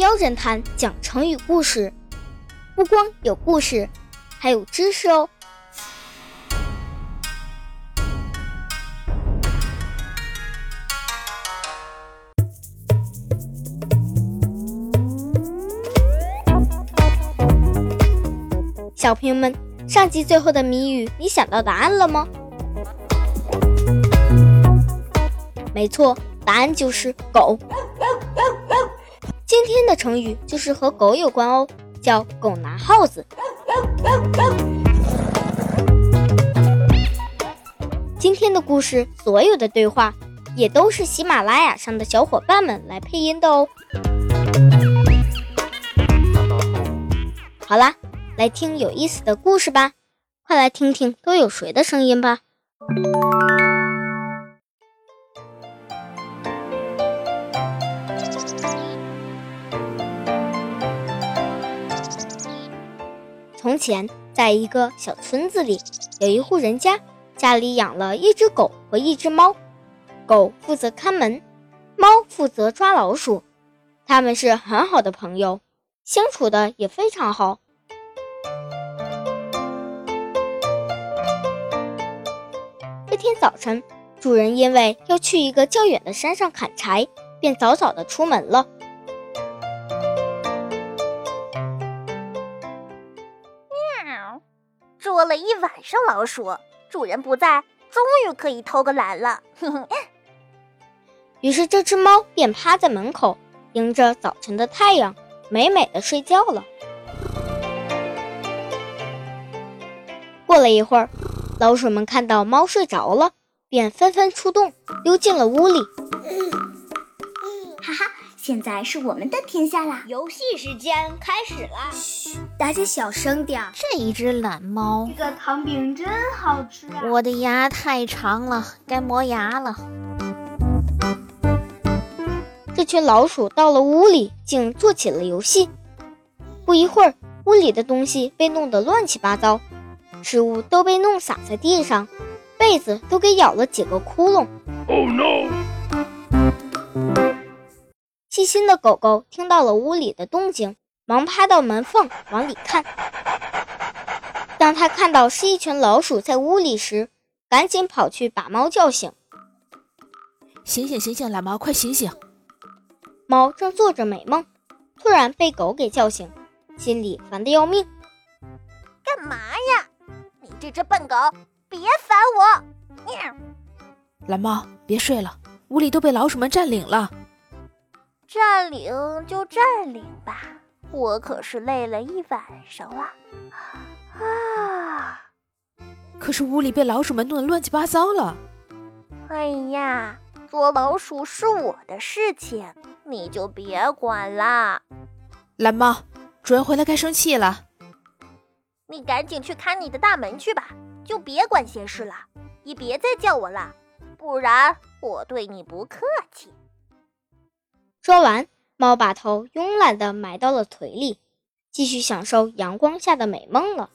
喵侦探讲成语故事，不光有故事，还有知识哦。小朋友们，上集最后的谜语，你想到答案了吗？没错，答案就是狗。今天的成语就是和狗有关哦，叫“狗拿耗子”。今天的故事所有的对话也都是喜马拉雅上的小伙伴们来配音的哦。好啦。来听有意思的故事吧，快来听听都有谁的声音吧。前，在一个小村子里，有一户人家，家里养了一只狗和一只猫，狗负责看门，猫负责抓老鼠，他们是很好的朋友，相处的也非常好。这天早晨，主人因为要去一个较远的山上砍柴，便早早的出门了。了一晚上老鼠，主人不在，终于可以偷个懒了。于是这只猫便趴在门口，迎着早晨的太阳，美美的睡觉了。过了一会儿。老鼠们看到猫睡着了，便纷纷出动，溜进了屋里。现在是我们的天下啦！游戏时间开始啦！嘘，大家小声点。这一只懒猫，这个糖饼真好吃啊！我的牙太长了，该磨牙了。这群老鼠到了屋里，竟做起了游戏。不一会儿，屋里的东西被弄得乱七八糟。食物都被弄洒在地上，被子都给咬了几个窟窿。Oh no！细心的狗狗听到了屋里的动静，忙趴到门缝往里看。当他看到是一群老鼠在屋里时，赶紧跑去把猫叫醒。醒醒醒醒，懒猫，快醒醒！猫正做着美梦，突然被狗给叫醒，心里烦得要命。干嘛呀？你这只笨狗，别烦我！喵。蓝猫，别睡了，屋里都被老鼠们占领了。占领就占领吧，我可是累了一晚上了。啊！可是屋里被老鼠们弄得乱七八糟了。哎呀，捉老鼠是我的事情，你就别管啦。蓝猫，主人回来该生气了。你赶紧去看你的大门去吧，就别管闲事了，也别再叫我了，不然我对你不客气。说完，猫把头慵懒地埋到了腿里，继续享受阳光下的美梦了。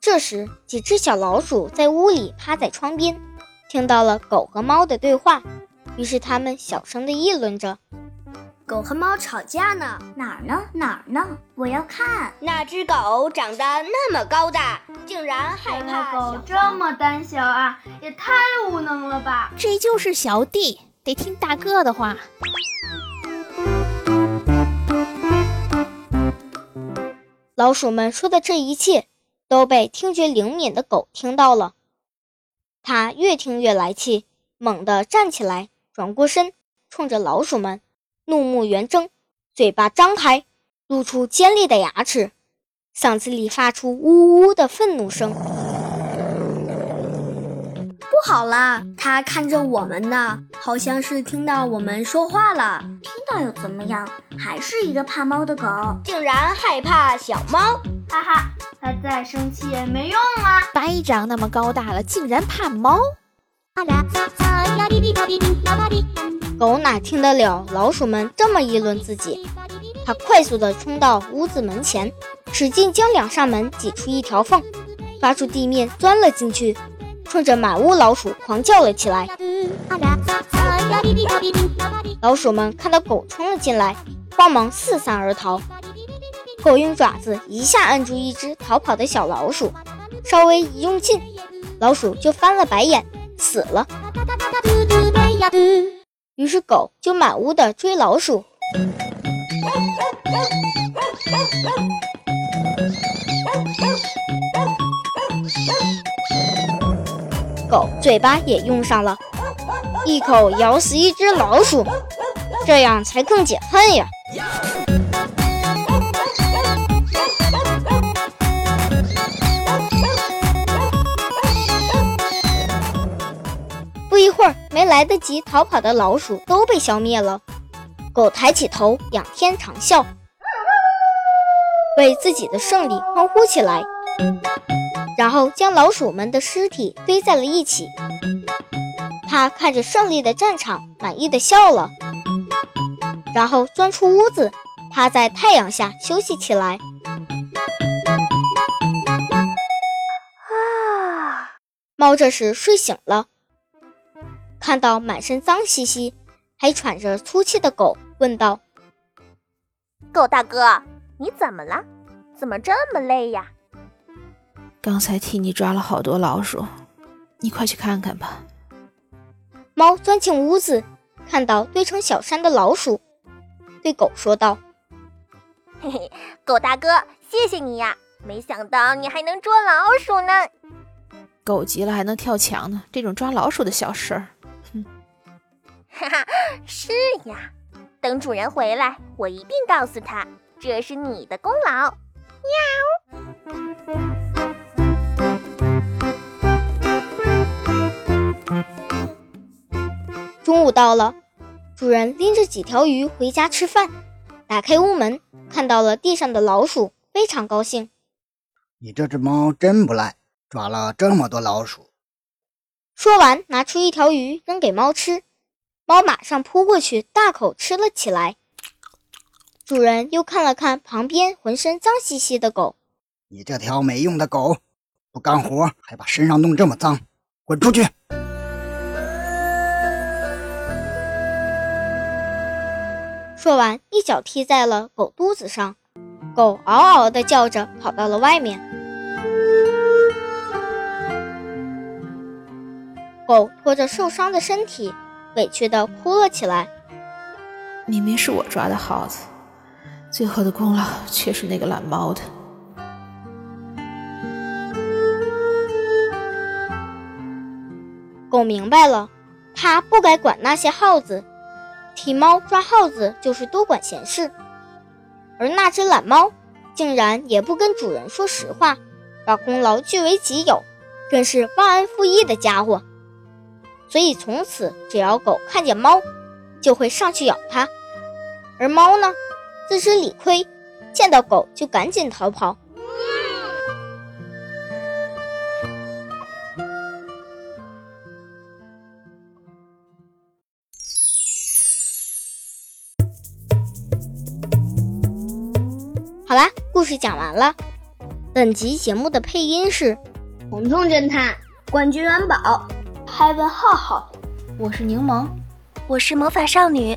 这时，几只小老鼠在屋里趴在窗边，听到了狗和猫的对话，于是它们小声地议论着。狗和猫吵架呢，哪儿呢？哪儿呢？我要看那只狗长得那么高大，竟然害怕狗这么胆小啊，也太无能了吧！这就是小弟，得听大哥的话。老鼠们说的这一切都被听觉灵敏的狗听到了，它越听越来气，猛地站起来，转过身，冲着老鼠们。怒目圆睁，嘴巴张开，露出尖利的牙齿，嗓子里发出呜呜的愤怒声。不好啦，他看着我们呢，好像是听到我们说话了。听到又怎么样？还是一个怕猫的狗，竟然害怕小猫。哈哈，他再生气也没用啊！白长那么高大了，竟然怕猫。狗哪听得了老鼠们这么议论自己？它快速地冲到屋子门前，使劲将两扇门挤出一条缝，发出地面钻了进去，冲着满屋老鼠狂叫了起来。老鼠们看到狗冲了进来，慌忙四散而逃。狗用爪子一下按住一只逃跑的小老鼠，稍微一用劲，老鼠就翻了白眼，死了。于是狗就满屋的追老鼠。狗嘴巴也用上了，一口咬死一只老鼠，这样才更解恨呀！没来得及逃跑的老鼠都被消灭了。狗抬起头，仰天长啸，为自己的胜利欢呼起来。然后将老鼠们的尸体堆在了一起。他看着胜利的战场，满意的笑了，然后钻出屋子，趴在太阳下休息起来。啊！猫这时睡醒了，看到满身脏兮兮、还喘着粗气的狗，问道：“狗大哥，你怎么了？怎么这么累呀？”刚才替你抓了好多老鼠，你快去看看吧。猫钻进屋子，看到堆成小山的老鼠，对狗说道：“嘿嘿，狗大哥，谢谢你呀！没想到你还能捉老鼠呢。狗急了还能跳墙呢，这种抓老鼠的小事儿，哼！哈哈，是呀，等主人回来，我一定告诉他，这是你的功劳。喵。”中午到了，主人拎着几条鱼回家吃饭，打开屋门，看到了地上的老鼠，非常高兴。你这只猫真不赖，抓了这么多老鼠。说完，拿出一条鱼扔给猫吃，猫马上扑过去，大口吃了起来。主人又看了看旁边浑身脏兮兮的狗，你这条没用的狗，不干活还把身上弄这么脏，滚出去！说完，一脚踢在了狗肚子上，狗嗷嗷的叫着跑到了外面。狗拖着受伤的身体，委屈的哭了起来。明明是我抓的耗子，最后的功劳却是那个懒猫的。狗明白了，它不该管那些耗子。替猫抓耗子就是多管闲事，而那只懒猫竟然也不跟主人说实话，把功劳据为己有，真是忘恩负义的家伙。所以从此，只要狗看见猫，就会上去咬它，而猫呢，自知理亏，见到狗就赶紧逃跑。好啦，故事讲完了。本集节目的配音是虫虫侦探、冠军元宝、海文浩浩，我是柠檬，我是魔法少女。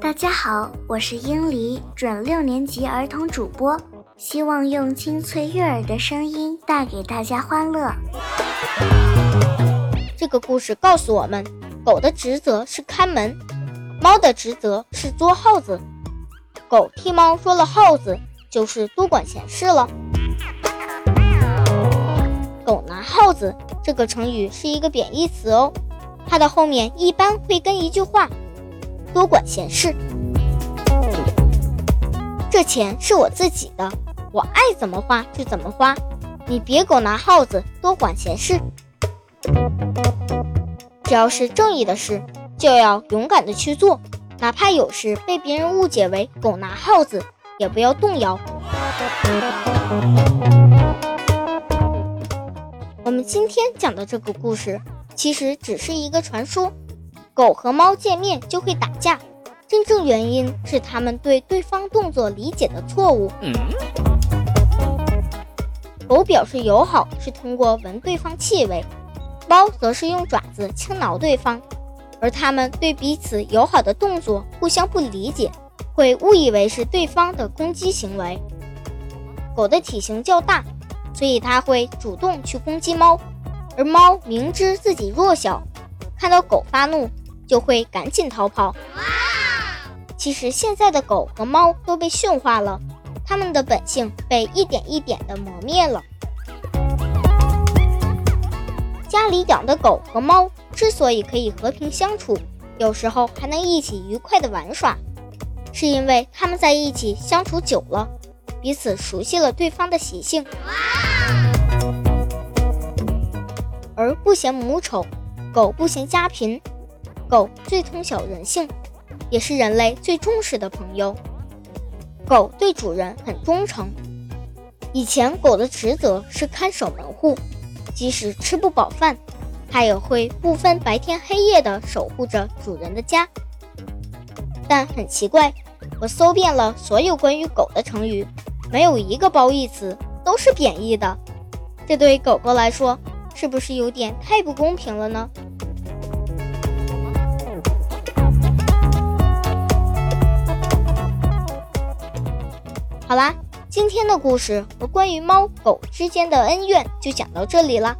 大家好，我是英离，准六年级儿童主播，希望用清脆悦耳的声音带给大家欢乐。这个故事告诉我们，狗的职责是看门，猫的职责是捉耗子。狗替猫捉了耗子。就是多管闲事了。狗拿耗子这个成语是一个贬义词哦，它的后面一般会跟一句话：多管闲事。这钱是我自己的，我爱怎么花就怎么花，你别狗拿耗子多管闲事。只要是正义的事，就要勇敢的去做，哪怕有时被别人误解为狗拿耗子。也不要动摇。我们今天讲的这个故事，其实只是一个传说。狗和猫见面就会打架，真正原因是它们对对方动作理解的错误。狗表示友好是通过闻对方气味，猫则是用爪子轻挠对方。而它们对彼此友好的动作互相不理解，会误以为是对方的攻击行为。狗的体型较大，所以它会主动去攻击猫，而猫明知自己弱小，看到狗发怒就会赶紧逃跑。其实现在的狗和猫都被驯化了，它们的本性被一点一点的磨灭了。家里养的狗和猫之所以可以和平相处，有时候还能一起愉快的玩耍，是因为它们在一起相处久了，彼此熟悉了对方的习性。而不嫌母丑，狗不嫌家贫，狗最通晓人性，也是人类最重视的朋友。狗对主人很忠诚，以前狗的职责是看守门户。即使吃不饱饭，它也会不分白天黑夜地守护着主人的家。但很奇怪，我搜遍了所有关于狗的成语，没有一个褒义词，都是贬义的。这对狗狗来说，是不是有点太不公平了呢？好啦。今天的故事和关于猫狗之间的恩怨就讲到这里了，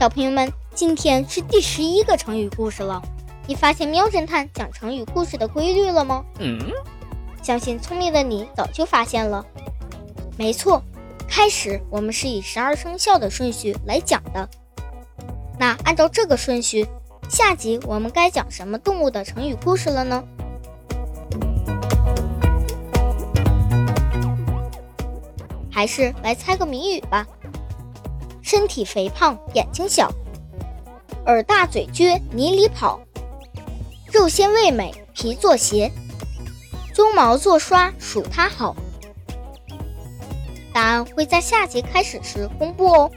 小朋友们，今天是第十一个成语故事了。你发现喵侦探讲成语故事的规律了吗？嗯，相信聪明的你早就发现了。没错，开始我们是以十二生肖的顺序来讲的。那按照这个顺序，下集我们该讲什么动物的成语故事了呢？还是来猜个谜语吧。身体肥胖，眼睛小，耳大嘴撅，泥里跑，肉鲜味美，皮做鞋，鬃毛做刷，数它好。答案会在下节开始时公布哦。